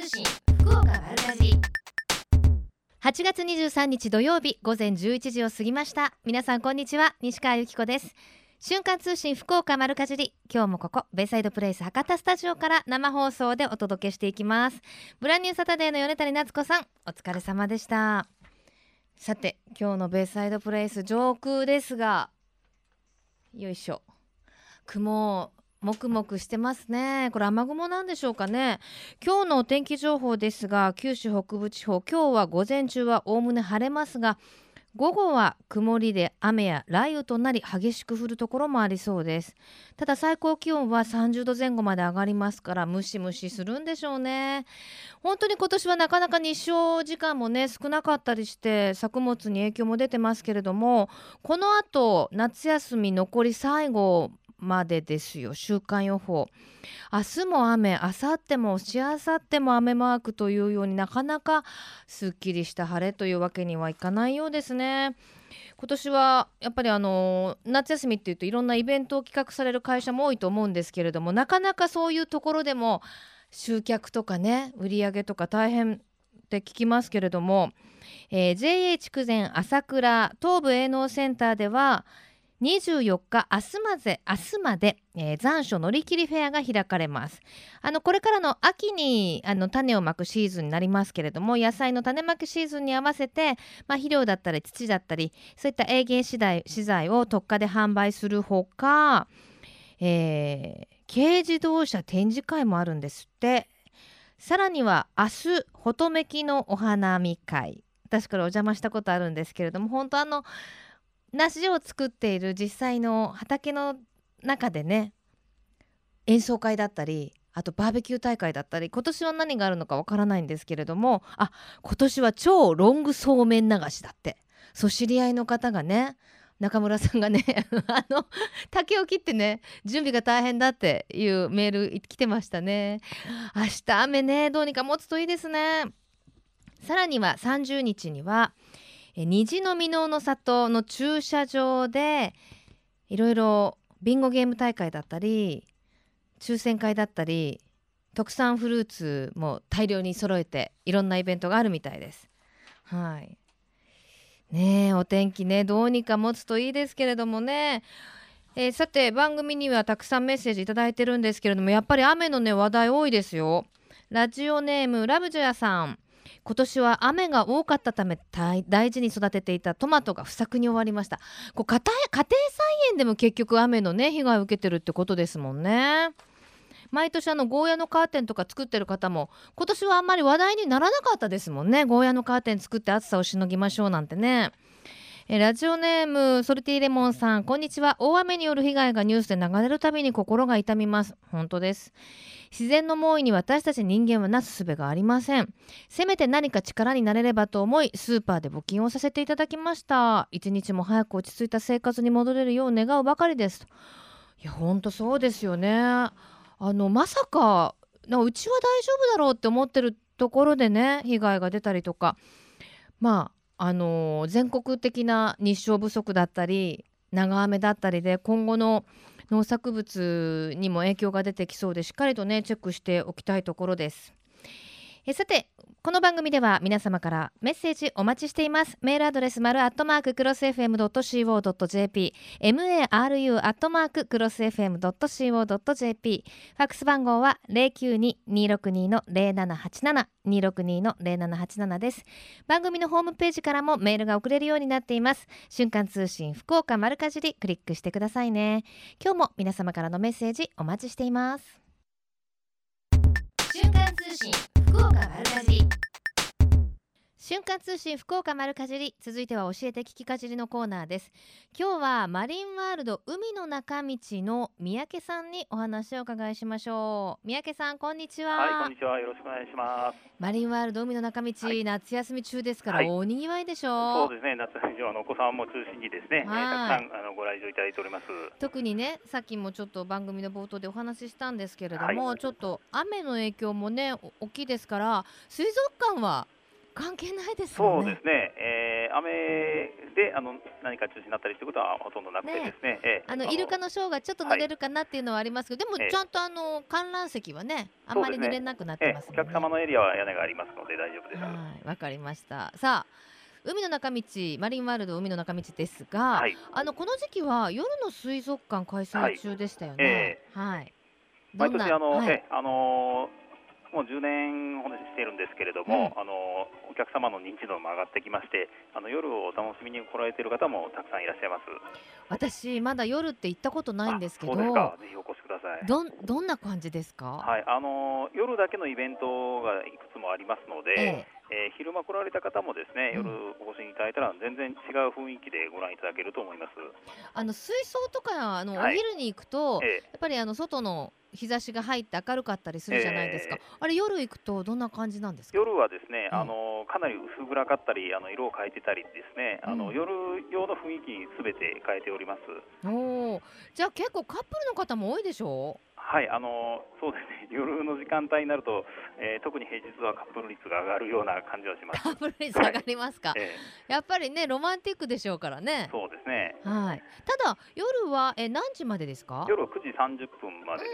通信福岡丸かじ8月23日土曜日午前11時を過ぎました。皆さんこんにちは西川由紀子です。瞬間通信福岡丸かじり。今日もここベイサイドプレイス博多スタジオから生放送でお届けしていきます。ブランニューサタデーの米谷夏子さんお疲れ様でした。さて今日のベイサイドプレイス上空ですがよいしょ。雲もくもくしてますね。これ雨雲なんでしょうかね。今日のお天気情報ですが九州北部地方今日は午前中はおおむね晴れますが午後は曇りで雨や雷雨となり激しく降るところもありそうです。ただ最高気温は30度前後まで上がりますからムシムシするんでしょうね。本当に今年はなかなか日照時間もね少なかったりして作物に影響も出てますけれどもこの後夏休み残り最後までですよ。週間予報。明日も雨明後日もしあさっても雨マークというようになかなかすっきりした晴れというわけにはいかないようですね。今年はやっぱりあの夏休みっていうといろんなイベントを企画される会社も多いと思うんですけれどもなかなかそういうところでも集客とかね売り上げとか大変って聞きますけれども、えー、JA 筑前朝倉東部営農センターでは24日明日まで明日まで、えー、残暑乗り切りフェアが開かれます。あのこれからの秋にあの種をまくシーズンになりますけれども野菜の種まきシーズンに合わせて、まあ、肥料だったり土だったりそういった営業資材資材を特価で販売するほか、えー、軽自動車展示会もあるんですって。さらには明日ほとめきのお花見会。私からお邪魔したことあるんですけれども本当あの梨を作っている実際の畑の中でね演奏会だったりあとバーベキュー大会だったり今年は何があるのかわからないんですけれどもあ今年は超ロングそうめん流しだって。そう知り合いの方がね中村さんがね あの竹を切ってね準備が大変だっていうメール来てましたね。明日雨ねどうにか持つといいですね。さらには30日には虹の箕面の里の駐車場でいろいろビンゴゲーム大会だったり抽選会だったり特産フルーツも大量に揃えていろんなイベントがあるみたいです。はいねえお天気ねどうにか持つといいですけれどもね、えー、さて番組にはたくさんメッセージ頂いてるんですけれどもやっぱり雨のね話題多いですよ。ラジオネームラブジュアさん今年は雨が多かったため大事に育てていたトマトが不作に終わりました。こう家庭菜園でも結局雨のね被害を受けてるってことですもんね。毎年あのゴーヤのカーテンとか作ってる方も今年はあんまり話題にならなかったですもんね。ゴーヤのカーテン作って暑さをしのぎましょうなんてね。えラジオネームソルティレモンさんこんにちは。大雨による被害がニュースで流れるたびに心が痛みます。本当です。自然の猛威に私たち人間はなすすべがありません。せめて何か力になれればと思いスーパーで募金をさせていただきました。一日も早く落ち着いた生活に戻れるよう願うばかりです。いやほんとそうですよね。あのまさかうちは大丈夫だろうって思ってるところでね被害が出たりとか。まあの、全国的な日照不足だったり長雨だったりで今後の農作物にも影響が出てきそうでしっかりとねチェックしておきたいところです。えさてこの番組では皆様からメッセージお待ちしています。メールアドレス丸アットマーククロス FM.co.jp maru アットマーククロス FM.co.jp ファックス番号は092-262の0787 262の0787です。番組のホームページからもメールが送れるようになっています。瞬間通信福岡丸かじりクリックしてくださいね。今日も皆様からのメッセージお待ちしています。瞬間通信。福岡丸かじり。瞬間通信福岡丸かじり続いては教えて聞きかじりのコーナーです。今日はマリンワールド海の中道の三宅さんにお話を伺いしましょう。三宅さんこんにちは。はいこんにちは。よろしくお願いします。マリンワールド海の中道、はい、夏休み中ですから、はい、大にぎわいでしょう。そうですね。夏休み中のお子さんも中心にですね、えー、たくさんあのご来場いただいております。特にねさっきもちょっと番組の冒頭でお話ししたんですけれども、はい、ちょっと雨の影響もね大きいですから水族館は関係ないですそうですね、えー、雨であの何か中止になったりということはほとんどなくてですね、ねえ。ー、あのイルカのショーがちょっと濡れるかなっていうのはありますけど、はい、でもちゃんとあの観覧席はね、あんまり濡れなくなってます、ね。えー、お客様のエリアは屋根がありますので大丈夫です。はいわかりました。さあ海の中道マリンワールド海の中道ですが、はい、あのこの時期は夜の水族館開催中でしたよね。はい。はい、毎年あの、はい、えあのーもう10年ほどしているんですけれども、うん、あのお客様の認知度も上がってきましてあの夜をお楽しみに来られている方もたくさんいらっしゃいます。私まだ夜って行ったことないんですけどぜひお越しください。どどんな感じですか？はいあの夜だけのイベントがいくつもありますので、えええー、昼間来られた方もですね夜お越しいただいたら全然違う雰囲気でご覧いただけると思います。あの水槽とかあの、はい、お昼に行くと、えやっぱりあの外の日差しが入って明るかったりするじゃないですか、えー、あれ夜行くとどんな感じなんですか？夜はですね、うん、あのかなり薄暗かったりあの色を変えてたりですね、あの、夜用の雰囲気にすべて変えております。おじゃあ結構カップルの方も多いでしょ？うはいあのそうですね。夜の時間帯になると、えー、特に平日はカップル率が上がるような感じはします。カップル率上がりますか、はい。えー、やっぱりねロマンティックでしょうからね。そうですね。はい。ただ夜はえ何時までですか？夜は9時30分まで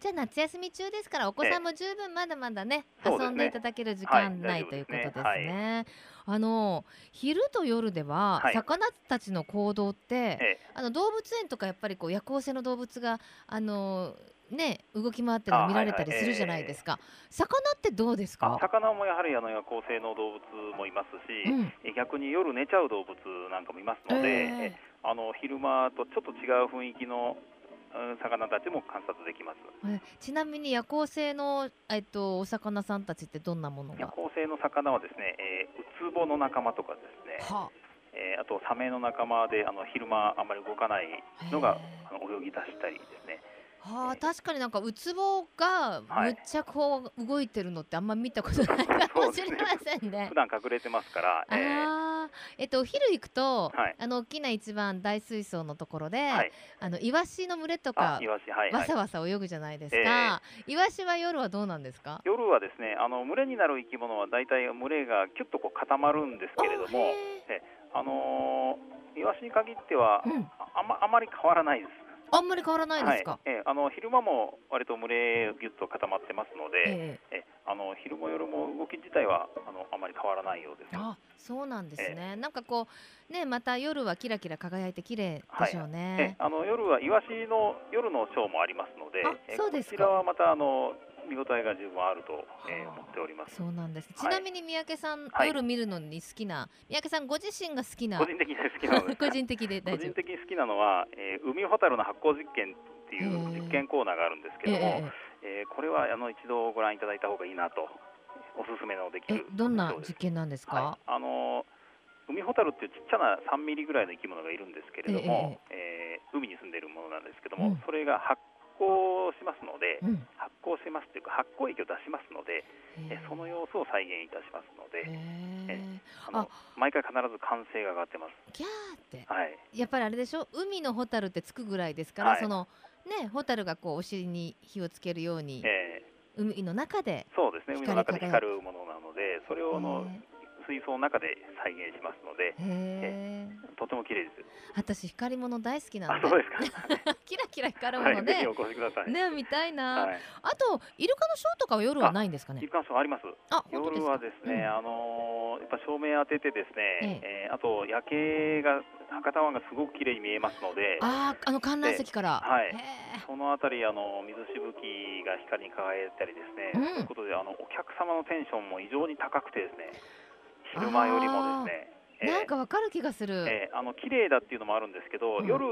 じゃあ夏休み中ですからお子さんも十分まだまだね、えー、遊んでいただける時間ない、はい、ということですね、はい、あの昼と夜では、魚たちの行動って、あの動物園とかやっぱりこう夜行性の動物があのね、動き回ってるの見られたりするじゃないですか、はいはいえー、魚ってどうですか？魚もやはりあの夜行性の動物もいますし、うん、逆に夜寝ちゃう動物なんかもいますので、えー、あの昼間とちょっと違う雰囲気の魚たちも観察できます。ちなみに夜行性のえっとお魚さんたちってどんなものが？夜行性の魚はですね、えー、ウツボの仲間とかですね。はあえー、あとサメの仲間であの昼間あんまり動かないのがあの泳ぎ出したりですね。はあ、確かになんかウツボがむっちゃこう動いてるのってあんま見たことないかも しれませんね。普段隠れてますから。えー、あえっとお昼行くと、はい、あの大きな一番大水槽のところで、はい、あのイワシの群れとか、はい、わさわさ泳ぐじゃないですか、えー、イワシは夜はどうなんですか？夜はですね、あの群れになる生き物はだいたい群れがキュッとこう固まるんですけれども、えあのー、イワシに限っては、うん、あまあまり変わらないです。あんまり変わらないですか、はい、えー、あの昼間も割と群れぎゅっと固まってますので、えー、えあの昼も夜も動き自体はあのあまり変わらないようです。あそうなんですね、えー、なんかこうねまた夜はキラキラ輝いて綺麗でしょうね、はい、えー、あの夜はイワシの夜のショーもありますのでそうですこちらはまたあの見応えが十分あると、えー、思っております。そうなんです。ちなみに三宅さん、はい、夜見るのに好きな、三宅さんご自身が好きな個人的に好きなの 個人的で個人的に好きなのは、えー、海ホタルの発光実験っていう実験コーナーがあるんですけども、えー、えー、これはあの一度ご覧いただいた方がいいなとおすすめのできるどんな実験なんですか、はい、あの海ホタルっていうちっちゃな3ミリぐらいの生き物がいるんですけれども、えー、えー、海に住んでいるものなんですけども、うん、それが発光しますので、うん、発光しますというか発光液を出しますので、えその様子を再現いたしますので、えあの毎回必ず歓声が上がってます。ギャーって、はい、やっぱりあれでしょ？海のホタルってつくぐらいですから、はい、そのね、ホタルがこうお尻に火をつけるように、えー、海の中でそうですね。海の中で光るものなのでそれをの水槽の中で再現しますので、えー、とても綺麗です。私光り物大好きなので。そうですか。キラキラ光るものね。はい、お越しください。ね見たいな、はい、あとイルカのショーとかは夜はないんですかね？イルカのショーあります。あ夜はですね、うん、あのー、やっぱ照明当ててですね、ええー、あと夜景が博多湾がすごく綺麗に見えますので、ああの観覧席から、はい、そのあたりあの水しぶきが光に輝いたりですね、うん、ということであのお客様のテンションも異常に高くてですね。昼間よりもですね。なんかわかる気がする、えー、あの綺麗だっていうのもあるんですけど、うん、夜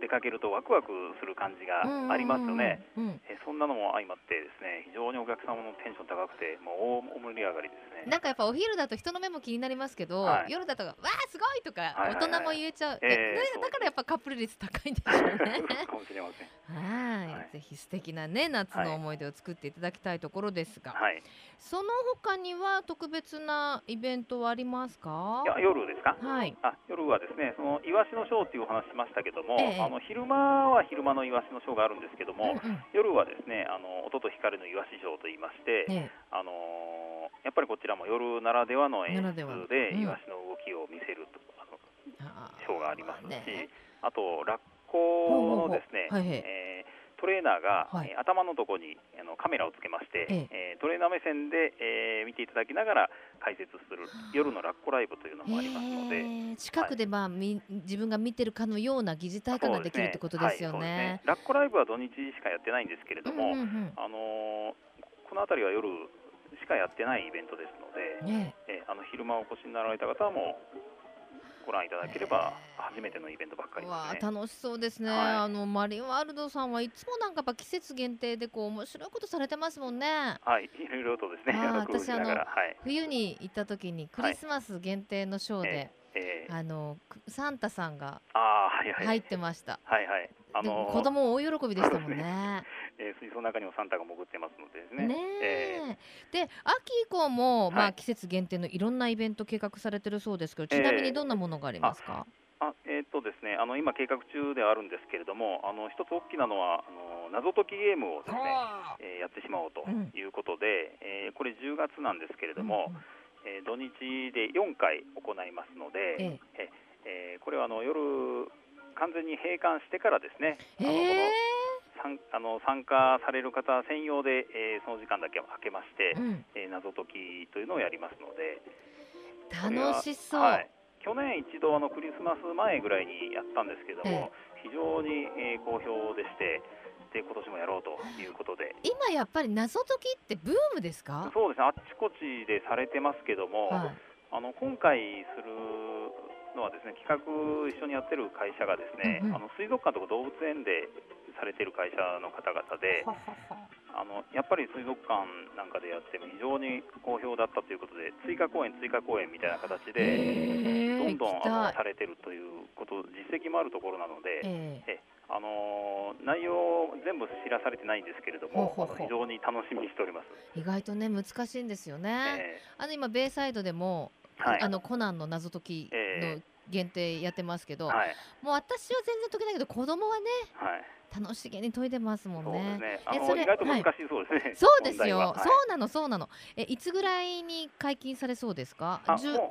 出かけるとワクワクする感じがありますよね、うん。うん、えー、そんなのも相まってですね非常にお客様のテンション高くてもう大盛り上がりですね。なんかやっぱお昼だと人の目も気になりますけど、はい、夜だとわあすごいとか大人も言えちゃう、はいはいはいえー、だからやっぱカップル率高いんでしょうね。かもしれません。はい、ぜひ素敵なね夏の思い出を作っていただきたいところですが、はい、その他には特別なイベントはありますか？いや夜ですか？はい。あ夜はですねそのイワシのショーっていうお話しましたけども、ええ、あの昼間は昼間のイワシのショーがあるんですけども、うんうん、夜はですねあの音と光のイワシショーと言いまして、え、あのやっぱぱりこちらも夜ならではの演出で、イワシの動きを見せるとあのショーがありますし、ね、あとラッコのですね、はいはい、えートレーナーが、はい、頭のところにあのカメラをつけまして、ええ。ー、トレーナー目線で、えー、見ていただきながら解説する夜のラッコライブというのもありますので。近くで、まあ、はい、自分が見てるかのような疑似体感ができるってことですよね、ねね、ラッコライブは土日しかやってないんですけれども、うんうんうん、あのー、この辺りは夜しかやってないイベントですので、ねえ。ー、あの昼間お越しになられた方はもうご覧いただければ初めてのイベントばっかりで。す、ね、楽しそうですね、はい、あのマリンワールドさんはいつもなんかやっぱ季節限定でこう面白いことされてますもんね。はいいろいろとですね私あの、はい、冬に行った時にクリスマス限定のショーで、はい。えー、あのサンタさんが入ってました。はいはい。あのー、子供大喜びでしたもんね。えー、水槽の中にもサンタが潜ってますのでね。ねえー、で秋以降も、まあ、季節限定のいろんなイベント計画されてるそうですけど、ちなみにどんなものがありますか？えー、あえー、っとですね、あの今計画中ではあるんですけれども、あの一つ大きなのはあの謎解きゲームをですね、えー、やってしまおうということで、うん、えー、これ10月なんですけれども、うん、えー、土日で4回行いますので、えー、えー、これはあの夜完全に閉館してからですね、あのこのあの参加される方専用で、えー、その時間だけ空けまして、うん、えー、謎解きというのをやりますので。楽しそう、はい、去年一度あのクリスマス前ぐらいにやったんですけども、非常に、えー、好評でしてで今年もやろうということで。今やっぱり謎解きってブームですか？そうですね。あっちこちでされてますけども、はい、あの今回するのはですね企画一緒にやってる会社がですね、うんうん、あの水族館とか動物園でされている会社の方々であのやっぱり水族館なんかでやっても非常に好評だったということで追加公演、追加公演みたいな形でどんどんあのされてるということ実績もあるところなので、えあの内容全部知らされてないんですけれども非常に楽しみにしております。意外とね難しいんですよね、えー、あの今ベイサイドでも、はい、あのコナンの謎解きの限定やってますけど、はい、もう私は全然解けないけど子供はね、はい楽しげに研いでますもんね。え、それ意外と難しいそうですね。そうですよ。そうなのそうなの。え、いつぐらいに解禁されそうですか？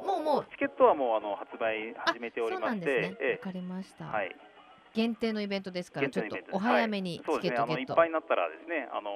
もうもうチケットはもうあの発売始めておりまして、わ、かりました。はい。限定のイベントですからちょっとお早めにチケットゲット、いっぱいになったらですね、あの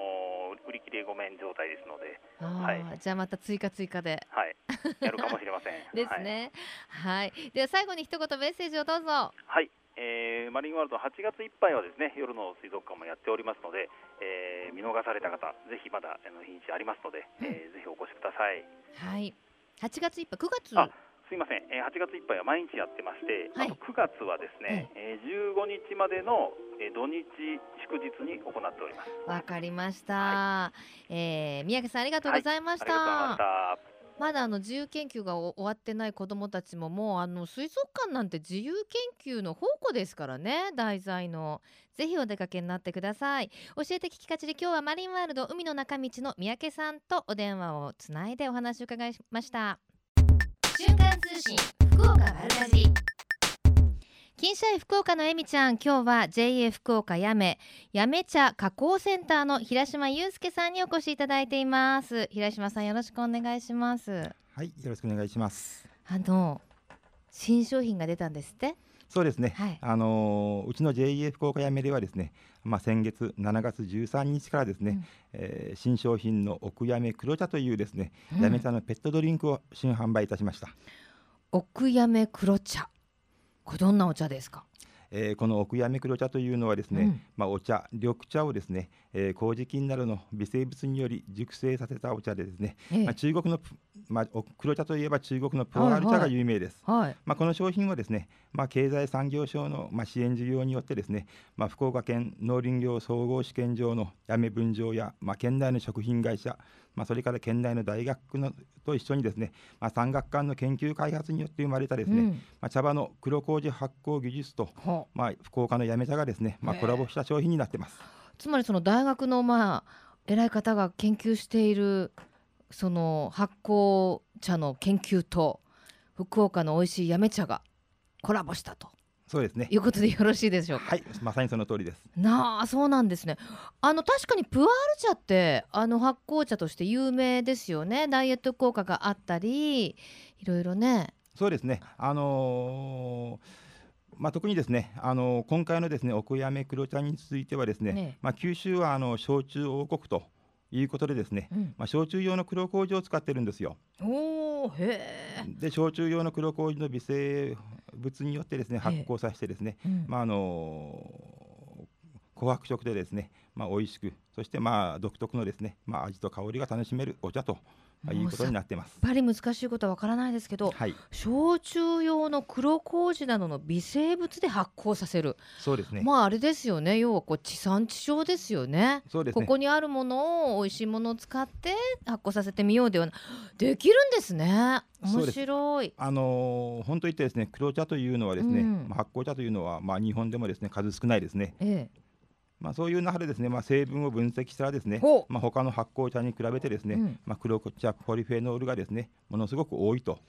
売り切れごめん状態ですので、はい、じゃあまた追加追加で、はい、やるかもしれません。ですね。はい、では最後に一言メッセージをどうぞ。はい。えー、マリンワールド8月いっぱいはですね夜の水族館もやっておりますので、えー、見逃された方ぜひまだあの日にちありますので、うん、えー、ぜひお越しください。はい。8月いっぱい9月？あすいません、えー、8月いっぱいは毎日やってまして、はい、あと9月はですね、えー、15日までの、えー、土日祝日に行っております。わかりました、はい、えー、宮家さんありがとうございました、はい、ありがとうございまだあの自由研究が終わってない子どもたちももうあの水族館なんて自由研究の宝庫ですからね題材の。ぜひお出かけになってください。教えて聞きかちで今日はマリンワールド海の中道の三宅さんとお電話をつないでお話を伺いました。瞬間通信福岡丸かじ金社福岡のえみちゃん今日は JA 福岡やめやめ茶加工センターの平島祐介さんにお越しいただいています。平島さんよろしくお願いします。はいよろしくお願いします。あの新商品が出たんですって？そうですね、はい、あのうちの JA 福岡やめではですね、まあ、先月7月13日からですね、うん、えー、新商品の奥やめ黒茶というですね、うん、やめ茶のペットドリンクを新販売いたしました。奥やめ黒茶これどんなお茶ですか？えー、この奥やめ黒茶というのはですね、うん、まあ、お茶緑茶をですね、えー、麹菌などの微生物により熟成させたお茶でですね、えー、まあ、中国の、まあ、黒茶といえば中国のプロアル茶が有名です、はい。はい、まあ、この商品はですね、まあ、経済産業省の、まあ、支援事業によってですね、まあ、福岡県農林業総合試験場のやめ分場や、まあ、県内の食品会社まあ、それから県内の大学のと一緒にですね、まあ、産学官の研究開発によって生まれたですね、うん、まあ、茶葉の黒麹発酵技術と、まあ、福岡のやめ茶がですね、まあ、コラボした商品になってます。つまりその大学のまあ偉い方が研究しているその発酵茶の研究と福岡の美味しいやめ茶がコラボしたとそうですね。いうことでよろしいでしょうか？はい。まさにその通りです。なあそうなんですね。あの確かにプアール茶ってあの発酵茶として有名ですよね。ダイエット効果があったりいろいろね。そうですね。あのーまあ、特にですね、あの今回のですね奥やめ黒茶についてはですね、ね。まあ、九州はあの焼酎王国ということでですね、うん、まあ、焼酎用の黒麹を使ってるんですよ。おへで焼酎用の黒麹の微生物によってですね発酵させてですね、うん、まああの紅白色でですね、まあ、美味しくそしてまあ独特のですね、まあ、味と香りが楽しめるお茶とまあ、いうことになってます。やっぱり難しいことはわからないですけど、はい、焼酎用の黒麹などの微生物で発酵させる。そうですね。まああれですよね。要はこう地産地消ですよね。そうです、ね、ここにあるものを美味しいものを使って発酵させてみようではなできるんですね。面白い。あのー、本当言ってですね、黒茶というのはですね、うん、発酵茶というのはまあ日本でもですね数少ないですね。ええまあ、そういう中でですね、まあ、成分を分析したらですね、まあ、他の発酵茶に比べてですね、うん、まあ、黒茶ポリフェノールがですねものすごく多いと。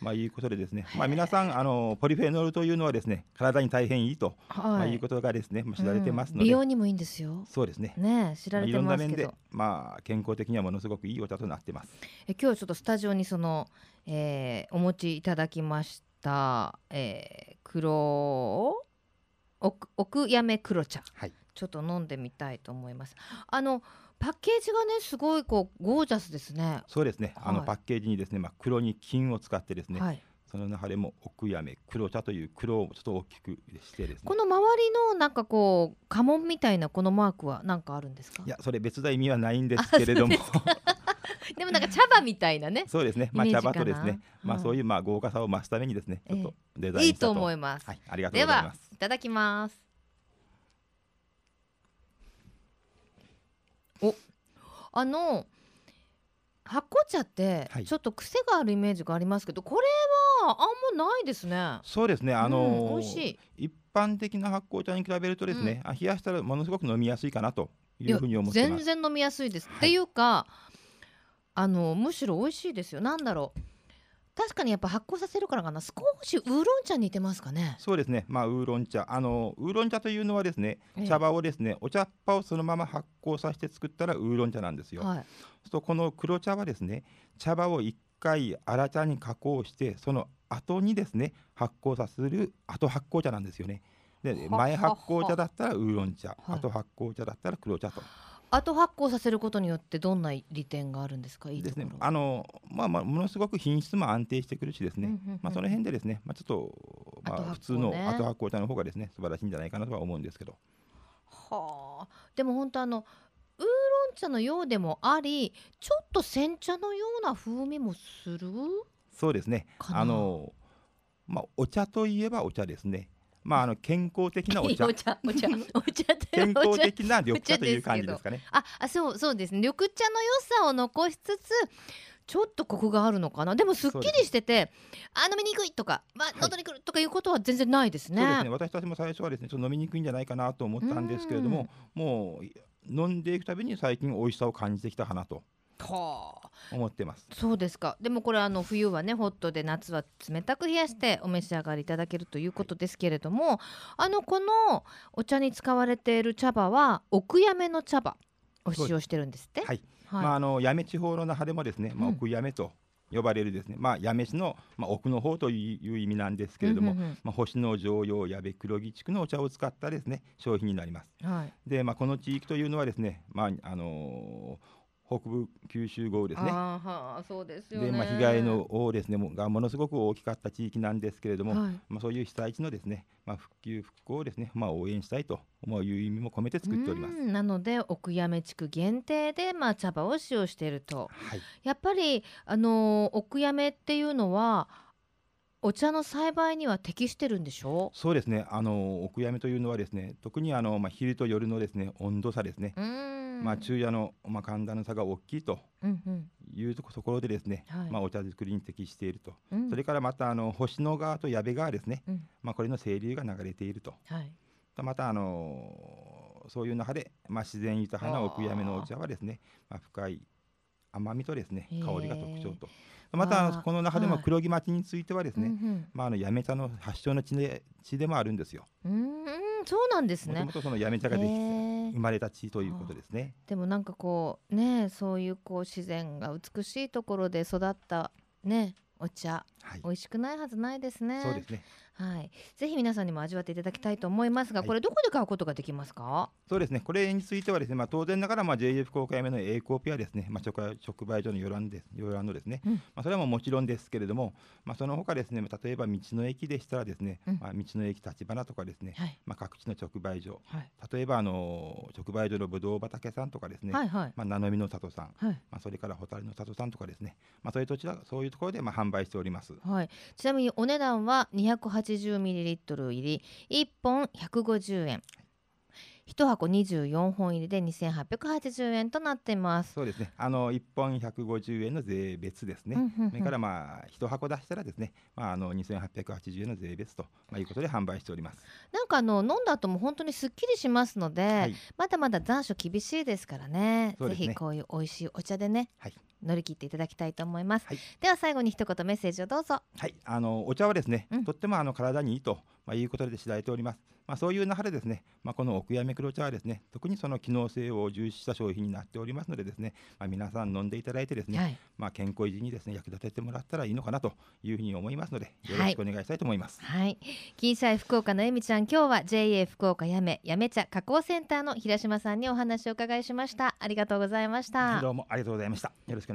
まあ、いうことでですね、まあ、皆さんあのポリフェノールというのはですね体に大変いいと、はい。まあ、いうことがですね、まあ、知られてますので、うん、美容にもいいんですよ。そうですね。ね知られてますけど、まあ、いろんな面で、まあ、健康的にはものすごくいいお茶となってます。え今日ちょっとスタジオにその、えー、お持ちいただきました、えー、黒奥やめ黒茶、はい、ちょっと飲んでみたいと思います。あのパッケージがねすごいこうゴージャスですね。そうですね。あの、パッケージにですね、まあ黒に金を使ってですね。はい、その中でも奥やめ黒茶という黒をちょっと大きくしてですね。この周りのなんかこう家紋みたいなこのマークは何かあるんですか？いやそれ別な意味はないんですけれども。でもなんか茶葉みたいなね。そうですね。まあ茶葉とですね、まあそういうまあ豪華さを増すためにですね、ちょっとデザインいいと思います。はい、ありがとうございます。ではいただきます。おあの発酵茶ってちょっと癖があるイメージがありますけど、これはあんまないですね。そうですね。あのーうん、しい一般的な発酵茶に比べるとですね、うん、冷やしたらものすごく飲みやすいかなというふうに思って全然飲みやすいです。はい、っていうかあのむしろ美味しいですよ。なんだろう。確かにやっぱ発酵させるからかな。少しウーロン茶に似てますかね。そうですね。まあウーロン茶。あのウーロン茶というのはですね、茶葉をですねお茶っ葉をそのまま発酵させて作ったらウーロン茶なんですよ、はい、とこの黒茶はですね茶葉を一回粗茶に加工してその後にですね発酵させる後発酵茶なんですよね。で前発酵茶だったらウーロン茶、後発酵茶だったら黒茶と。後発酵させることによってどんな利点があるんですか？いいですねあの、まあまあ、ものすごく品質も安定してくるしですね、まあ、その辺でですね、まあ、ちょっと、まあ、普通の後発酵茶の方がですね素晴らしいんじゃないかなとは思うんですけど。はあ。でも本当あのウーロン茶のようでもありちょっと煎茶のような風味もする？そうですね。あの、まあ、お茶といえばお茶ですねまああの健康的なお茶。お茶お茶お茶健康的な緑茶という感じですかね。あ、あそうそうですね。緑茶の良さを残しつつ。ちょっとコクがあるのかなでもすっきりしててあ飲みにくいとか、まあ、喉にくるとかいうことは全然ないですね。そうですね私たちも最初はですねちょっと飲みにくいんじゃないかなと思ったんですけれどももう飲んでいくたびに最近美味しさを感じてきた花と。はあ、思ってます。そうですか。でもこれあの冬はねホットで夏は冷たく冷やしてお召し上がりいただけるということですけれども、はい、あのこのお茶に使われている茶葉は奥やめの茶葉を使用してるんですって？はい、はい、まああの八女地方の中でもですね、まあ、奥やめと、呼ばれるですね、まあ、八女市の、まあ、奥の方という意味なんですけれども、うんうんうん、まあ、星野城陽矢部黒木地区のお茶を使ったですね商品になります。はい、で、まあ、この地域というのはですね、まああのー北部九州豪雨ですね。あそうですよ、ね、で、まあ、被害の大ですね、もがものすごく大きかった地域なんですけれども、はい、まあ、そういう被災地のですね、まあ、復旧復興をですね、まあ、応援したいと思う意味も込めて作っております。なので、奥八女地区限定で、まあ、茶葉を使用していると。はい、やっぱり、あの奥八女っていうのは。お茶の栽培には適してるんでしょ？うそうですね。あの奥やめというのはですね特にあの、まあ、昼と夜のですね温度差ですね。まあ、昼夜の、まあ、寒暖の差が大きいというところでですね、うんうん、まあ、お茶作りに適していると、それからまたあの星野川と矢部川ですね、うん、まあ、これの清流が流れていると、はい、またあのー、そういう中で、まあ、自然豊かな奥やめのお茶はですね、まあ、深い甘みとですね香りが特徴と。またこの中でも黒木町についてはですね、はい、まああの八女茶の発祥の地で地でもあるんですよ。うんそうなんですね。もともとその八女茶ができ生まれた地ということですね。でもなんかこうねそういうこう自然が美しいところで育ったねお茶、はい、美味しくないはずないですね。そうですね。はい、ぜひ皆さんにも味わっていただきたいと思いますが、これどこで買うことができますか？そうですね。これについてはですね、まあ当然ながらまあ JF 公開目の A コーピアですね、まあ直直売所の予覧です、予覧のですね、うん、まあそれはももちろんですけれども、まあその他ですね、例えば道の駅でしたらですね、うん、まあ道の駅立花とかですね、はい、まあ各地の直売所、はい、例えばあの直売所のぶどう畑さんとかですね、はいはい、まあ名のみの里さん、はい、まあそれから蛍の里さんとかですね、まあそういう土地そういうところでまあ販売しております。はい。ちなみにお値段は280ミリリットトル入り1本150円。1箱24本入りで2880円となっています。そうですね。あの1本150円の税別ですね、それからまあ1箱出したらですね、まあ、あの2880円の税別と、まあ、いうことで販売しております。なんかあの飲んだ後も本当にすっきりしますので、はい、まだまだ残暑厳しいですからね、ね、ぜひこういう美味しいお茶でね、はい、乗り切っていただきたいと思います、はい、では最後に一言メッセージをどうぞ。はい。あのお茶はですね、うん、とってもあの体にいいと、まあ、いうことで知られております。まあ、そういう中でですね、まあ、この奥やめ黒茶はですね特にその機能性を重視した商品になっておりますのでですね、まあ、皆さん飲んでいただいてですね、はい、まあ、健康維持にですね役立ててもらったらいいのかなというふうに思いますのでよろしくお願いしたいと思います。はい、はい、福岡のえみちゃん今日は JA 福岡やめやめ茶加工センターの平島さんにお話を伺いしました。ありがとうございました。どうもありがとうございました。よろしくお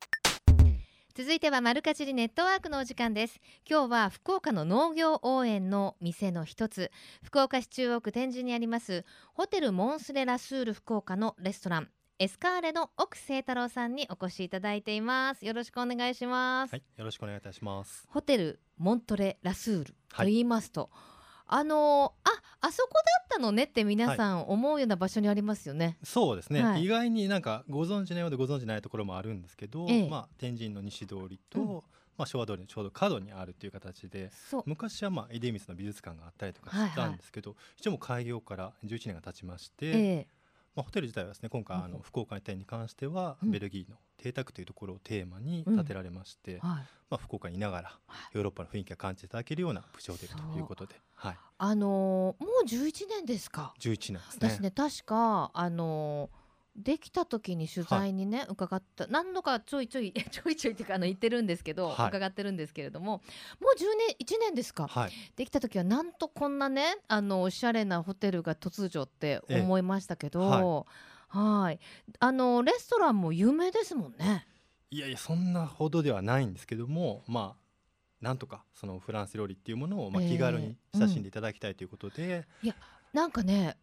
続いては丸かじりネットワークのお時間です。今日は福岡の農業応援の店の一つ。福岡市中央区天神にありますホテルモンスレラスール福岡のレストラン。エスカーレの奥清太郎さんにお越しいただいています。よろしくお願いします。はいよろしくお願いいたします。ホテルモントレラスールと言いますと、はいあのー、ああそこだったのねって皆さん思うような場所にありますよね。はい、そうですね、はい、意外になんかご存知のようでご存知ないところもあるんですけど、ええ、まあ、天神の西通りと、うん、まあ、昭和通りのちょうど角にあるという形で昔はまあ出光の美術館があったりとかしたんですけど、はいはい、一応も開業から11年が経ちまして、えまあ、ホテル自体はですね今回あの福岡店に関してはベルギーの邸宅というところをテーマに建てられまして、うんはい、まあ、福岡にいながらヨーロッパの雰囲気を感じていただけるようなプチホテルということで、はい、あのー、もう11年ですか。11年ですね。私ね確かあのーできた時に取材にね、はい、伺った。何度かちょいちょい ちょいちょいっていうかあの言ってるんですけど、はい、伺ってるんですけれどももう10年1年ですか、はい、できた時はなんとこんなねあのおしゃれなホテルが突如って思いましたけど、はい。あのレストランも有名ですもんね。いやいやそんなほどではないんですけどもまあなんとかそのフランス料理っていうものをまあ気軽に親しんでいただきたいということで、えーうん、いやなんかね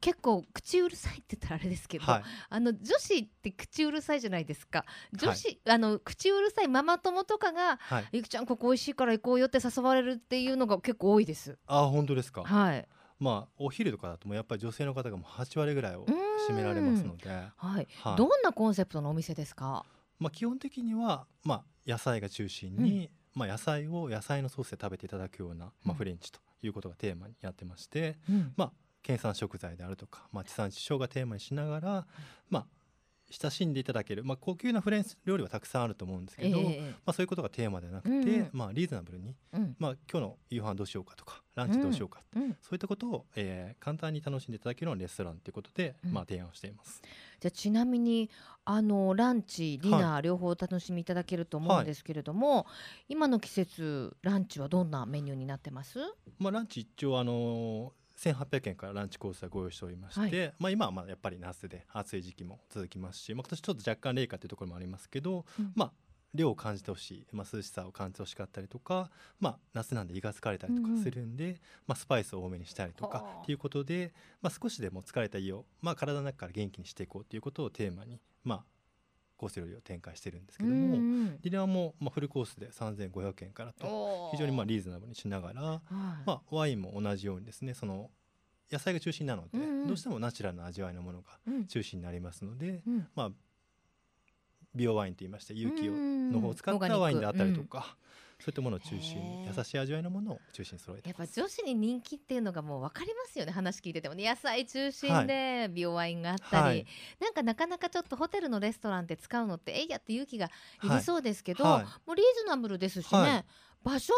結構口うるさいって言ったらあれですけど、はい、あの女子って口うるさいじゃないですか。女子、はい、あの口うるさいママ友とかが、はい、ゆきちゃんここ美味しいから行こうよって誘われるっていうのが結構多いです。あ本当ですか？はい。まあお昼とかだともやっぱり女性の方がもう8割ぐらいを占められますので、はい、はい、どんなコンセプトのお店ですか？まあ基本的にはまあ野菜が中心に、うん、まあ野菜を野菜のソースで食べていただくような、まあ、フレンチということがテーマにやってまして、うん、まあ県産食材であるとか、まあ、地産地消がテーマにしながら、まあ、親しんでいただける、まあ、高級なフレンチ料理はたくさんあると思うんですけど、えー、まあ、そういうことがテーマではなくて、うん、まあ、リーズナブルに、うん、まあ、今日の夕飯どうしようかとかランチどうしようか、うん、そういったことを、えー、簡単に楽しんでいただけるようなレストランということで、まあ、提案をしています。じゃちなみにあのランチディナー両方お楽しみいただけると思うんですけれども、はい、今の季節ランチはどんなメニューになってます？まあランチ一応あの1800円からランチコースはご用意しておりまして、はい、まあ、今はまあやっぱり夏で暑い時期も続きますし、まあ、今年ちょっと若干冷夏というところもありますけど、うん、まあ量を感じてほしい、まあ、涼しさを感じてほしかったりとか、まあ、夏なんで胃が疲れたりとかするんで、うん。うん、まあ、スパイスを多めにしたりとかっていうことで、まあ、少しでも疲れた胃を、まあ、体の中から元気にしていこうということをテーマに、まあ、コース料理を展開してるんですけども、うんうん、ディナーも、まあ、フルコースで3500円からと非常にまあリーズナブルにしながら、まあ、ワインも同じようにですねその野菜が中心なので、うんうん、どうしてもナチュラルな味わいのものが中心になりますので、うん、まあ美容ワインといいまして有機の方を使ったワインであったりとか、そういったものを中心に優しい味わいのものを中心に揃えてやっぱ女子に人気っていうのがもう分かりますよね話聞いててもね。野菜中心で美容ワインがあったり、はい、なんかなかなかちょっとホテルのレストランって使うのってえいやって勇気がいりそうですけど、はい。はい、もうリーズナブルですしね、場所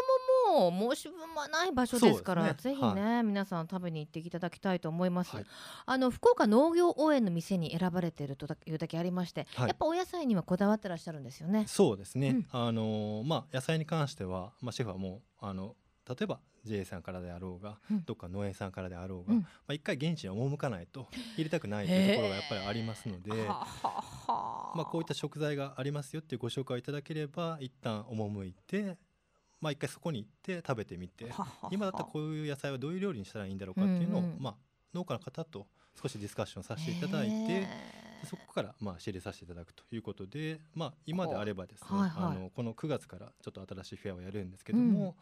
ももう申し分はない場所ですから、ね、ぜひね、はい、皆さん食べに行っていただきたいと思います、はい、あの福岡農業応援の店に選ばれているというだけありまして、はい、やっぱお野菜にはこだわってらっしゃるんですよね。そうですね、うん、あのまあ野菜に関してはまあシェフはもうあの例えば JA さんからであろうが、うん、どっか農園さんからであろうが、うん、まあ、一回現地に赴かないと入れたくないというところがやっぱりありますので、まあ、こういった食材がありますよっていうご紹介をいただければ一旦赴いてまあ、一回そこに行って食べてみて今だったらこういう野菜はどういう料理にしたらいいんだろうかっていうのを、まあ、農家の方と少しディスカッションさせていただいてそこからまあ知りさせていただくということで、まあ、今であればですね、はいはい、あのこの9月からちょっと新しいフェアをやるんですけども、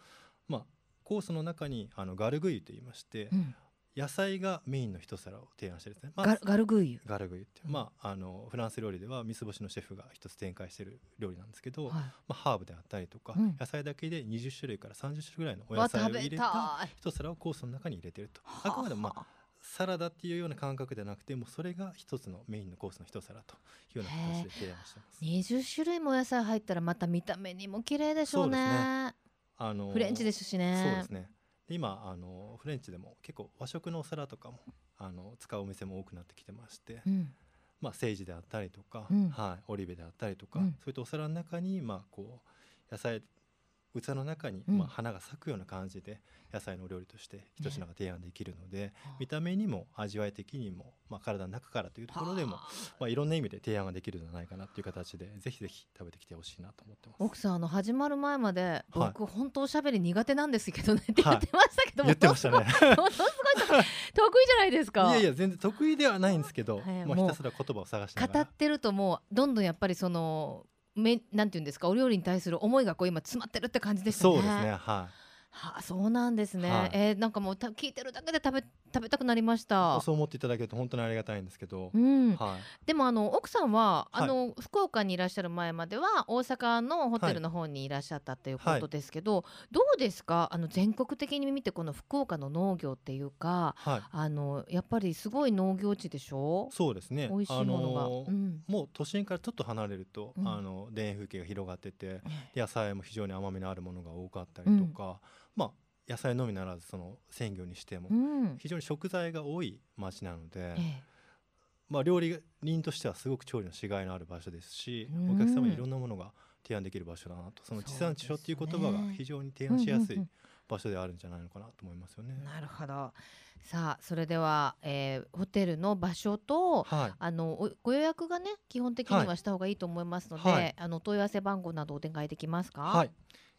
うん、まあ、コースの中にあのガルグイといいまして、うん野菜がメインの一皿を提案してですね、まあ、ガルグイユ。ガルグイユって、う。ん、まあ、あのフランス料理では三つ星のシェフが一つ展開している料理なんですけど、はい、まあ、ハーブであったりとか、うん、野菜だけで20種類から30種類ぐらいのお野菜を入れた一皿をコースの中に入れてると。あ。くまでもまあサラダっていうような感覚ではなくてもそれが一つのメインのコースの一皿というような形で提案してます。20種類もお野菜入ったらまた見た目にも綺麗でしょうね、ね、あのフレンチですしね。そうですね今あのフレンチでも結構和食のお皿とかもあの使うお店も多くなってきてまして、うん、まあ、セージであったりとか、うん、はい、オリベであったりとか、うん、そういったお皿の中に、まあ、こう野菜器の中に、まあ、花が咲くような感じで野菜の料理として一品が提案できるので、ね、見た目にも味わい的にも、まあ、体の中からというところでも、まあ、いろんな意味で提案ができるんじゃないかなという形でぜひぜひ食べてきてほしいなと思ってます。奥さんあの始まる前まで僕、はい、本当おしゃべり苦手なんですけどねって言ってましたけども、言ってましたね。すごい得意じゃないですか。いやいや全然得意ではないんですけど、まあ、ひたすら言葉を探して語ってるともうどんどんやっぱりそのめなんていうんですかお料理に対する思いがこう今詰まってるって感じでしたね。そうですねはいはあ、そうなんですね。はい、えー、なんかもうた聞いてるだけで食べ食べたくなりました。そう思っていただけると本当にありがたいんですけど。うん。はい。でもあの奥さんはあの、はい、福岡にいらっしゃる前までは大阪のホテルの方にいらっしゃったっていうことですけど、はい、どうですか？あの全国的に見てこの福岡の農業っていうか、はい、あのやっぱりすごい農業地でしょ？そうですね。美味しいものが、あのーうん、もう都心からちょっと離れると、うん、あの田園風景が広がってて、野菜も非常に甘みのあるものが多かったりとか、うん、まあ野菜のみならずその鮮魚にしても非常に食材が多い町なので、まあ、料理人としてはすごく調理のしがいのある場所ですし、お客様にいろんなものが提案できる場所だなと。その地産地消っていう言葉が非常に提案しやすい場所であるんじゃないのかなと思いますよね。なるほど。さあそれでは、えー、ホテルの場所と、はい、あのご予約がね基本的にはした方がいいと思いますので、はい、あの問い合わせ番号などお願いできますか？はい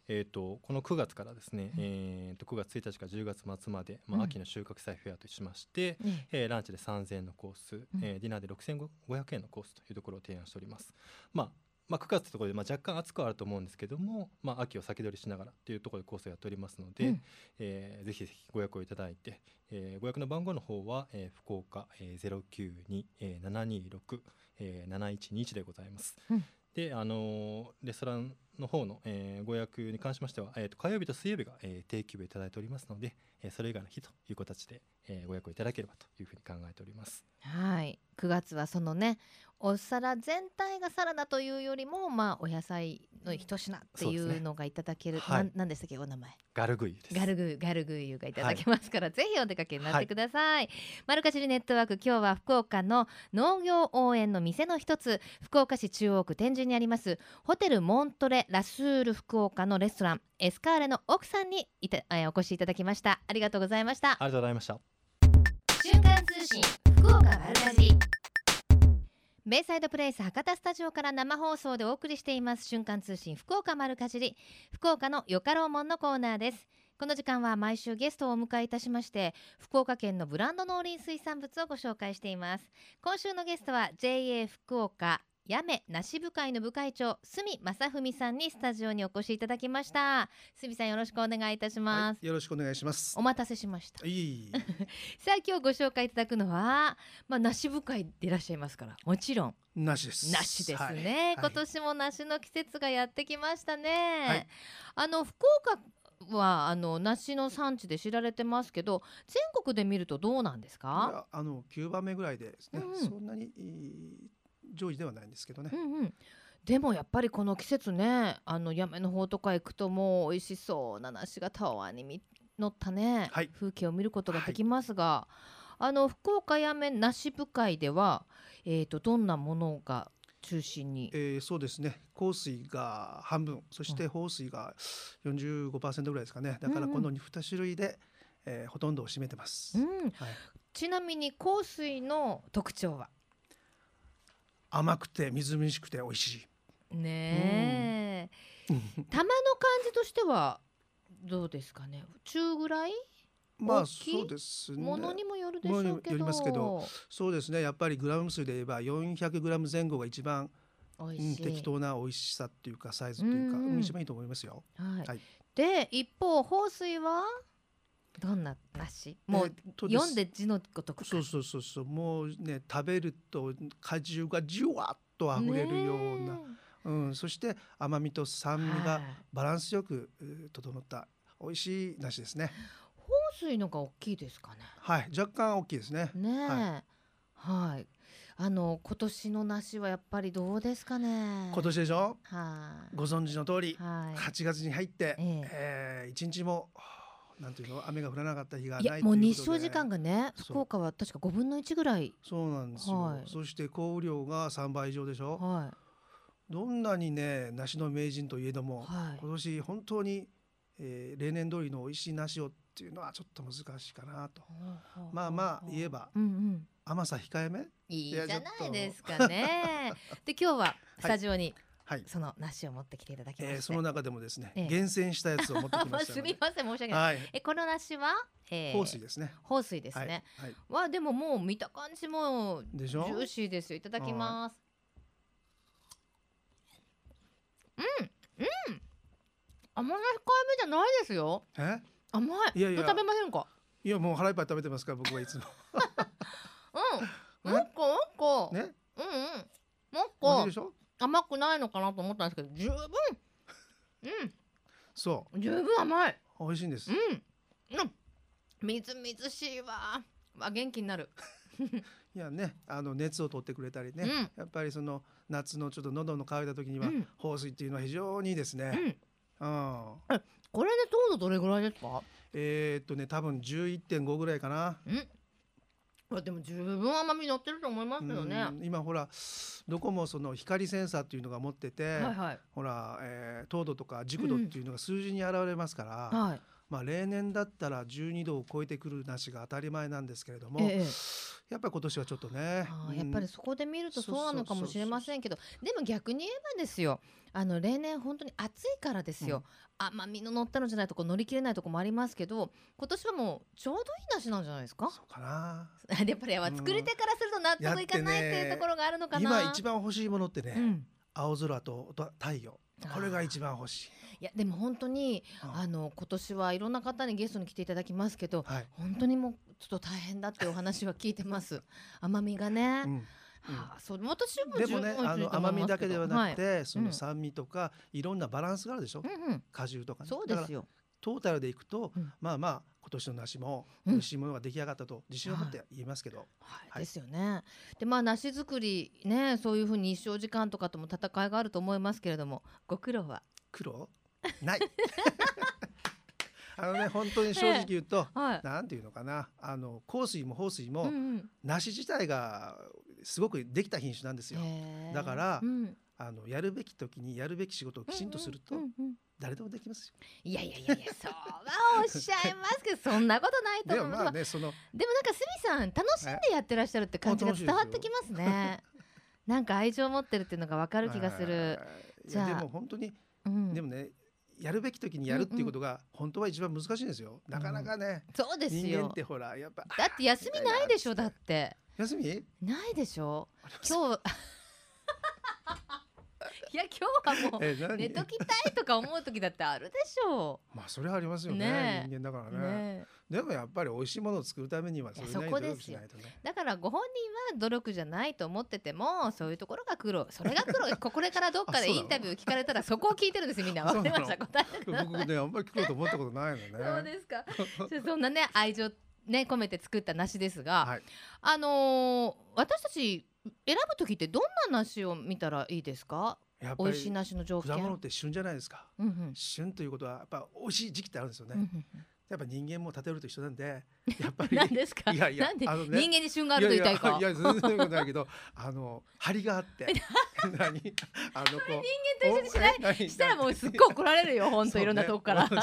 えーと、この9月からですね、うん、えーと、9月1日から10月末まで、まあ、秋の収穫祭フェアとしまして、うん、えー、ランチで3000円のコース、うん、えー、ディナーで6500円のコースというところを提案しております。まあまあ、9月というところで、まあ、若干暑くはあると思うんですけども、まあ、秋を先取りしながらというところでコースをやっておりますので、うん、えー、ぜひぜひご予約をいただいて、えー、ご予約の番号の方は、えー、福岡、えー、092-726、えー、7121でございます。うんで、あのレストランの方の、えー、ご予約に関しましては、えーと、火曜日と水曜日が、えー、定休日いただいておりますので、えー、それ以外の日という形で、えー、ご予約をいただければというふうに考えております。はい9月はそのねお皿全体がサラダというよりも、まあ、お野菜の一品っていうのがいただける、ね、はい、なんでしたっけお名前。ガルグイガルグガルグイがいただけますから、はい、ぜひお出かけになってください、はい、マルカジリネットワーク今日は福岡の農業応援の店の一つ福岡市中央区天神にありますホテルモントレラスール福岡のレストランエスカーレの奥さんにいた、えー、お越しいただきました。ありがとうございました。ありがとうございました。瞬間通信福岡丸かじベイサイドプレイス博多スタジオから生放送でお送りしています。瞬間通信福岡丸かじり。福岡のよかろうもんのコーナーです。この時間は毎週ゲストをお迎えいたしまして福岡県のブランド農林水産物をご紹介しています。今週のゲストは JA 福岡やめ梨部会の部会長住正文さんにスタジオにお越しいただきました。住さんよろしくお願いいたします、はい、よろしくお願いします。お待たせしました。さあ今日ご紹介いただくのはまあ梨部会でいらっしゃいますから。もちろん。梨です。梨ですね、はい、今年も梨の季節がやってきましたね、はい、あの福岡はあの梨の産地で知られてますけど全国で見るとどうなんですか？あの9番目ぐらいでね、うん、そんなに上位ではないんですけどね。うんうん。でもやっぱりこの季節ねあの八女の方とか行くともう美味しそうな梨がたわに乗ったね、はい、風景を見ることができますが、はい、あの福岡八女梨部会では、えーと、どんなものが中心に、えー、そうですね。降水が半分。そして放水が45%ぐらいですかね。だからこの2種類で、うん、えー、ほとんどを占めてます、うん。はい、ちなみに降水の特徴は？甘くてみずみずしくて美味しい。ねえ、うん、玉の感じとしてはどうですかね？中ぐらい？まあそうですね。ものにもよるでしょうけど。よりますけど、そうですね。やっぱりグラム数で言えば400グラム前後が一番うん、適当な美味しさっていうかサイズっていうか、うん、一番いいと思いますよ。はい。はい、で一方放水は？どんな梨？もう読んで字のごとくそうそうそうそう。もうね食べると果汁がじゅわっとあふれるような、うん、そして甘みと酸味がバランスよく整った美味しい梨ですね。放水のが大きいですかね。はい。若干大きいですね。ねはい、はい。あの今年の梨はやっぱりどうですかね？今年でしょ？はい。ご存知の通り、はい、8月に入って、ええ。えー、一日もなんていうの？雨が降らなかった日がないいやもう日照時間がね福岡は確か5分の1ぐらい。そうなんですよ、はい、そして降雨量が3倍以上でしょ、はい、どんなにね梨の名人といえども、はい、今年本当に、えー、例年通りの美味しい梨をっていうのはちょっと難しいかなと、まあまあ言えば、うんうん、甘さ控えめ？いいじゃないですかね。で今日はスタジオに、はい、その梨を持ってきていただきましえー、その中でもですね、えー、厳選したやつを持ってきました すみません申し訳ない、はい、えこの梨は、えー、放水ですね。放水ですね、はい、はい、でももう見た感じもジューシーですよ。いただきます。うんうん。甘梨控えめじゃないですよ。え？甘い。いやいや。食べませんか？いやもう腹いっぱい食べてますから僕はいつも。うん。もっこもっこね？うんうん。もっこでしょ？甘くないのかなと思ったんですけど十分。うん。そう。十分甘い。美味しいんです。うん、うん、みずみずしいわ。わ元気になる。いやねあの熱を取ってくれたりね、うん、やっぱりその夏のちょっと喉の渇いた時には、うん、放水っていうのは非常にいいですね、うん、これで糖度どれぐらいですか？えー、っとね多分11.5ぐらいかな、うんでも十分甘み乗ってると思いますけどね。今ほらどこもその光センサーっていうのが持ってて、はいはい、ほら、えー、糖度とか熟度っていうのが数字に現れますから、うんはい、まあ例年だったら12度を超えてくる梨が当たり前なんですけれども、ええ、やっぱり今年はちょっとね、うん、やっぱりそこで見るとそうなのかもしれませんけど。でも逆に言えばですよ。あの例年本当に暑いからですよ、うん、甘みの乗ったのじゃないとこ乗り切れないとこもありますけど今年はもうちょうどいい梨なんじゃないですか？そうかな。やっぱり作り手からすると納得いかないっていうところがあるのかな、今一番欲しいものってね、うん、青空と太陽これが一番欲しい。いやでも本当に、あの今年はいろんな方にゲストに来ていただきますけど、はい、本当にもうちょっと大変だってお話は聞いてます。甘みがね、うん。はあ、そう私もでもねあの甘みだけではなくて、はい、その酸味とか、いろんなバランスがあるでしょ、うんうん、果汁とか、ね、そうですよトータルでいくと、うん、まあまあ今年の梨も美味しいものが出来上がったと自信を持って言いますけど、ですよね。でまあ梨作りねそういうふうに一生時間とかとも戦いがあると思いますけれどもご苦労は？苦労？ない。あのね本当に正直言うと、えはい、なんていうのかな。あの香水も放水も、うんうん、梨自体がすごくできた品種なんですよ。だから、うん、あのやるべき時にやるべき仕事をきちんとすると、誰でもできますよ。いやいやいやいや、そうはおっしゃいますけど、そんなことないと思う。でも、ね、その。でもなんか、すみさん、楽しんでやってらっしゃるって感じが伝わってきますね。なんか愛情を持ってるっていうのがわかる気がする。じゃあでも本当に、うん、でもねやるべき時にやるっていうことが本当は一番難しいんですよ。なかなかね、うん、そうですよ。人間ってほらやっぱだって休みないでしょだって。休み？ないでしょ。今日いや今日はもう寝ときたいとか思う時だってあるでしょう。まあそれはありますよね。ね人間だからね。ねでもやっぱり美味しいものを作るためにはそれなり努力しないとね。だからご本人は努力じゃないと思っててもそういうところが苦労。それが苦労。これからどっかでインタビュー聞かれたらそこを聞いてるんですみんな。わかりました答え。僕ねあんまり聞こうと思ったことないのね。そうですか。そんなね愛情ね込めて作った梨ですが、はい、あのー、私たち選ぶ時ってどんな梨を見たらいいですか？やっぱり美味しい梨の条件。果物って旬じゃないですか、うんうん、旬ということはやっぱ美味しい時期ってあるんですよね、うんうん、やっぱ人間も立てると一緒なんでやっぱり。何ですか？いやいやあの、ね、人間に旬があると言いたいか？いや全然そういうことないけどあの張りがあって。何？あのこう。人間と一緒にしない？したらもうすっごい怒られるよ本当、ね、いろんなとこから、ね、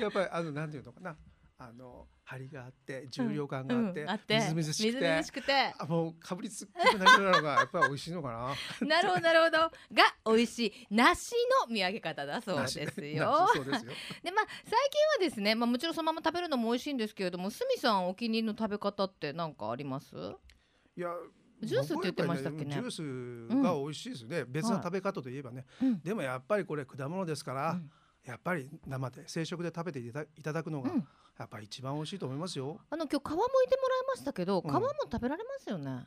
やっぱりあのなんていうのかな。あの張りがあって重量感があって、うん。うん、って。みずみずしくてしくて。あもうかぶりつくなるのがやっぱり美味しいのかな。なるほどなるほど。が美味しい。梨の見分け方だそうですよ。ですよ。でまあ最近はですねまあもちろんそのまま食べるのも美味しいんですけれどもすみさんお気に入りの食べ方って何かあります？いやジュースって言ってましたっけね、ね、ジュースが美味しいですね、うん、別の食べ方といえばね、はい、でもやっぱりこれ果物ですから、うん。やっぱり生で生食で食べていただくのが、やっぱり一番美味しいと思いますよ。あの今日皮むいてもらいましたけど、皮も食べられますよね。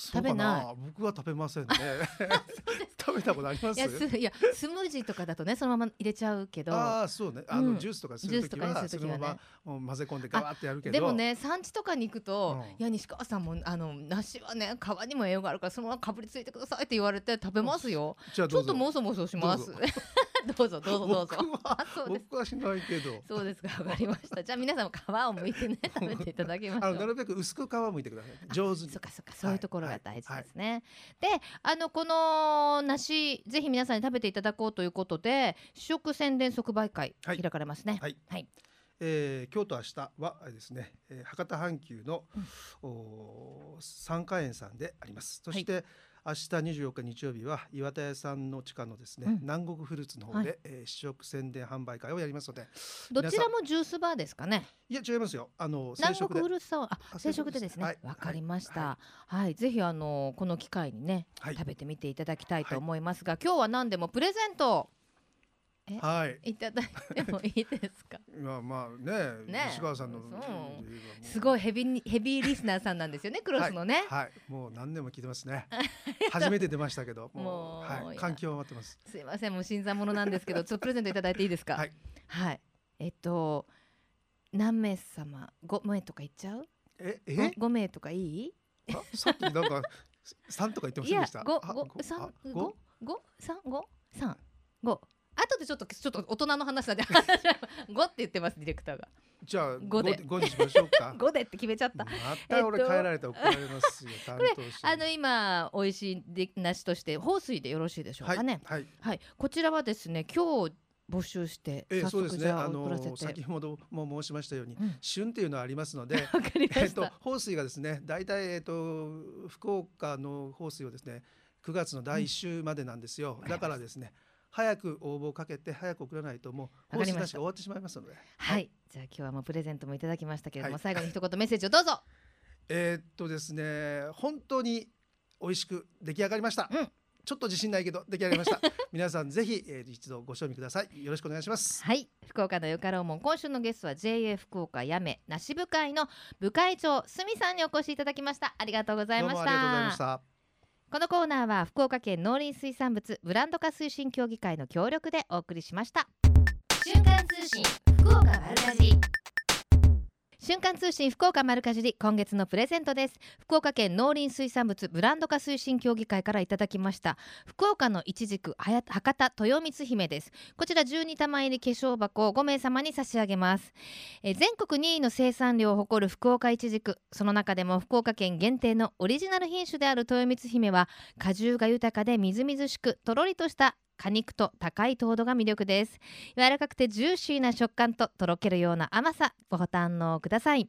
食べない。僕は食べませんね。食べたことあります？いやスムージーとかだとねそのまま入れちゃうけど。ああそうね。あの、うん、ジュースとかする時はそのままもう混ぜ込んでガワってやるけど。でもね産地とかに行くと、うん、いや西川さんもあの梨はね皮にも栄養があるからそのままかぶりついてくださいって言われて食べますよ、ちょっともそもそします。どうぞ。どうぞどうぞ僕はしないけど。そうですかわかりました。じゃあ皆さんも皮を剥いてね食べていただきましょう。なるべく薄く皮剥いてください。上手に。そっかそっかそういうところが大事ですね、はい。はい、であのこの梨ぜひ皆さんに食べていただこうということで試食宣伝即売会開かれますね。はい、はい。えー、今日と明日はですね、えー、博多阪急の、うん、お三花園さんであります。そして、はい明日24日日曜日は岩田屋さんの地下のですね、うん、南国フルーツの方で、はい、えー、試食宣伝販売会をやりますので。どちらもジュースバーですかね？いや違いますよ。あの南国フルーツさんあ生食でですね。わ、はい、かりました、はい、はい、ぜひあのこの機会にね、食べてみていただきたいと思いますが、今日は何でもプレゼントはい。いただいてもいいですか？まあまあね、ね西川さんの、すごいヘビーヘビーリスナーさんなんですよね、クロスのね。はい、もう何年も聞いてますね。初めて出ましたけど、もうはい、環境は待ってます。すいません、もう新参者なんですけど、ちょっとプレゼントいただいていいですか？はい。はい。えっと何名様、五名とか言っちゃう？ええ？五名とかいい？さっきなんか三とか言ってませんでした？五五三五五三五三五。後でちょっとちょっと大人の話なんで五って言ってますディレクターが。じゃあ五で五にしましょうか。五でって決めちゃった。また俺変えられた怒られますよ。これあの今美味しいで梨として放水でよろしいでしょうかね。はい。はい。こちらはですね今日募集して、えー、そうですね。あの先ほども申しましたように、うん、旬っていうのはありますので、えっと放水がですね、大体えっと福岡の放水をですね、9月の第1週までなんですよ。うん、だからですね。早く応募をかけて早く送らないともう放送なし終わってしまいますので、はい、はい、じゃあ今日はもうプレゼントもいただきましたけれども、はい、最後に一言メッセージをどうぞ。えっとですね本当に美味しく出来上がりました、うん、ちょっと自信ないけど出来上がりました。皆さんぜひ、えー、一度ご賞味ください。よろしくお願いします。はい。福岡のよかろうもん。今週のゲストは JA 福岡やめ梨部会の部会長すみさんにお越しいただきました。ありがとうございました。ありがとうございましたこのコーナーは福岡県農林水産物ブランド化推進協議会の協力でお送りしました。瞬間通信福岡丸かじり。瞬間通信福岡丸かじり今月のプレゼントです。福岡県農林水産物ブランド化推進協議会からいただきました。福岡のいちじく博多豊光姫です。こちら12玉入り化粧箱を5名様に差し上げます。え全国2位の生産量を誇る福岡いちじくその中でも福岡県限定のオリジナル品種である豊光姫は果汁が豊かでみずみずしくとろりとした果肉と高い糖度が魅力です。柔らかくてジューシーな食感ととろけるような甘さご堪能ください。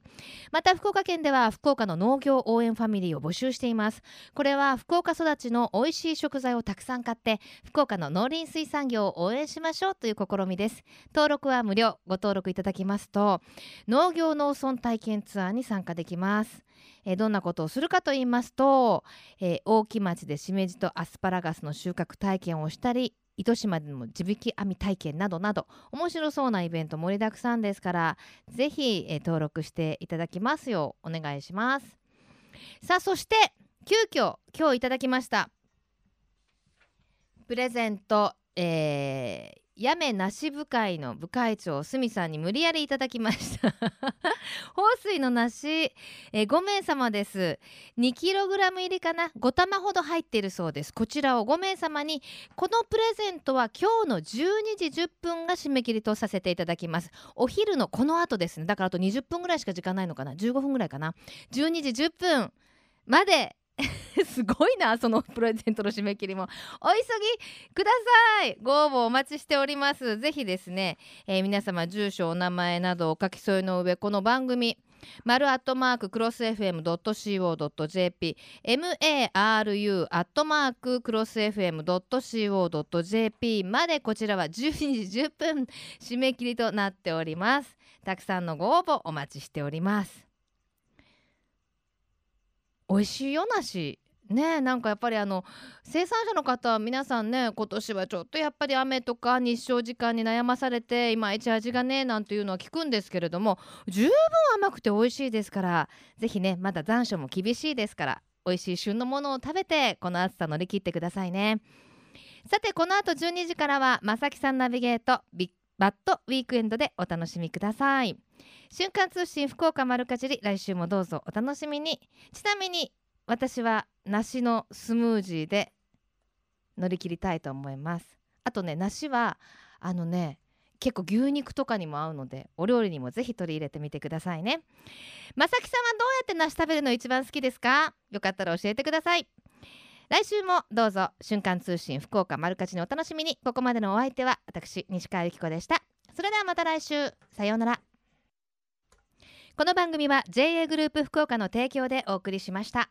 また福岡県では福岡の農業応援ファミリーを募集しています。これは福岡育ちの美味しい食材をたくさん買って福岡の農林水産業を応援しましょうという試みです。登録は無料。ご登録いただきますと農業農村体験ツアーに参加できます。え、どんなことをするかと言いますと、えー、大木町でしめじとアスパラガスの収穫体験をしたり糸島での地引き網体験などなど面白そうなイベント盛りだくさんですからぜひ、えー、登録していただきますようお願いします。さあそして急遽今日いただきましたプレゼント、えー、やめなし部会の部会長すみさんに無理やりいただきました。放水の梨、えー、5名様です。2kg 入りかな。5玉ほど入っているそうです。こちらを5名様にこのプレゼントは今日の12時10分が締め切りとさせていただきます。お昼のこの後ですね。だからあと20分ぐらいしか時間ないのかな。15分ぐらいかな。12時10分まで すごいなそのプレゼントの締め切りも。お急ぎください。ご応募お待ちしております。ぜひですね、えー、皆様住所お名前などお書き添えの上この番組丸アットマーククロス FM.co.jp maru アットマーククロス FM.co.jp までこちらは12時10分締め切りとなっております。たくさんのご応募お待ちしております。美味しいよ梨。ねなんかやっぱりあの生産者の方は皆さんね今年はちょっとやっぱり雨とか日照時間に悩まされていまいち味がねなんていうのは聞くんですけれども十分甘くて美味しいですから是非ねまだ残暑も厳しいですから美味しい旬のものを食べてこの暑さ乗り切ってくださいね。さてこの後12時からはまさきさんナビゲートビッバッドウィークエンドでお楽しみください。瞬間通信福岡丸かじり来週もどうぞお楽しみに。ちなみに私は梨のスムージーで乗り切りたいと思います。あとね梨はあのね結構牛肉とかにも合うのでお料理にもぜひ取り入れてみてくださいね。まさきさんはどうやって梨食べるの一番好きですか？よかったら教えてください。来週もどうぞ瞬間通信福岡丸かじにお楽しみに。ここまでのお相手は私西川由紀子でした。それではまた来週。さようなら。この番組は JA グループ福岡の提供でお送りしました。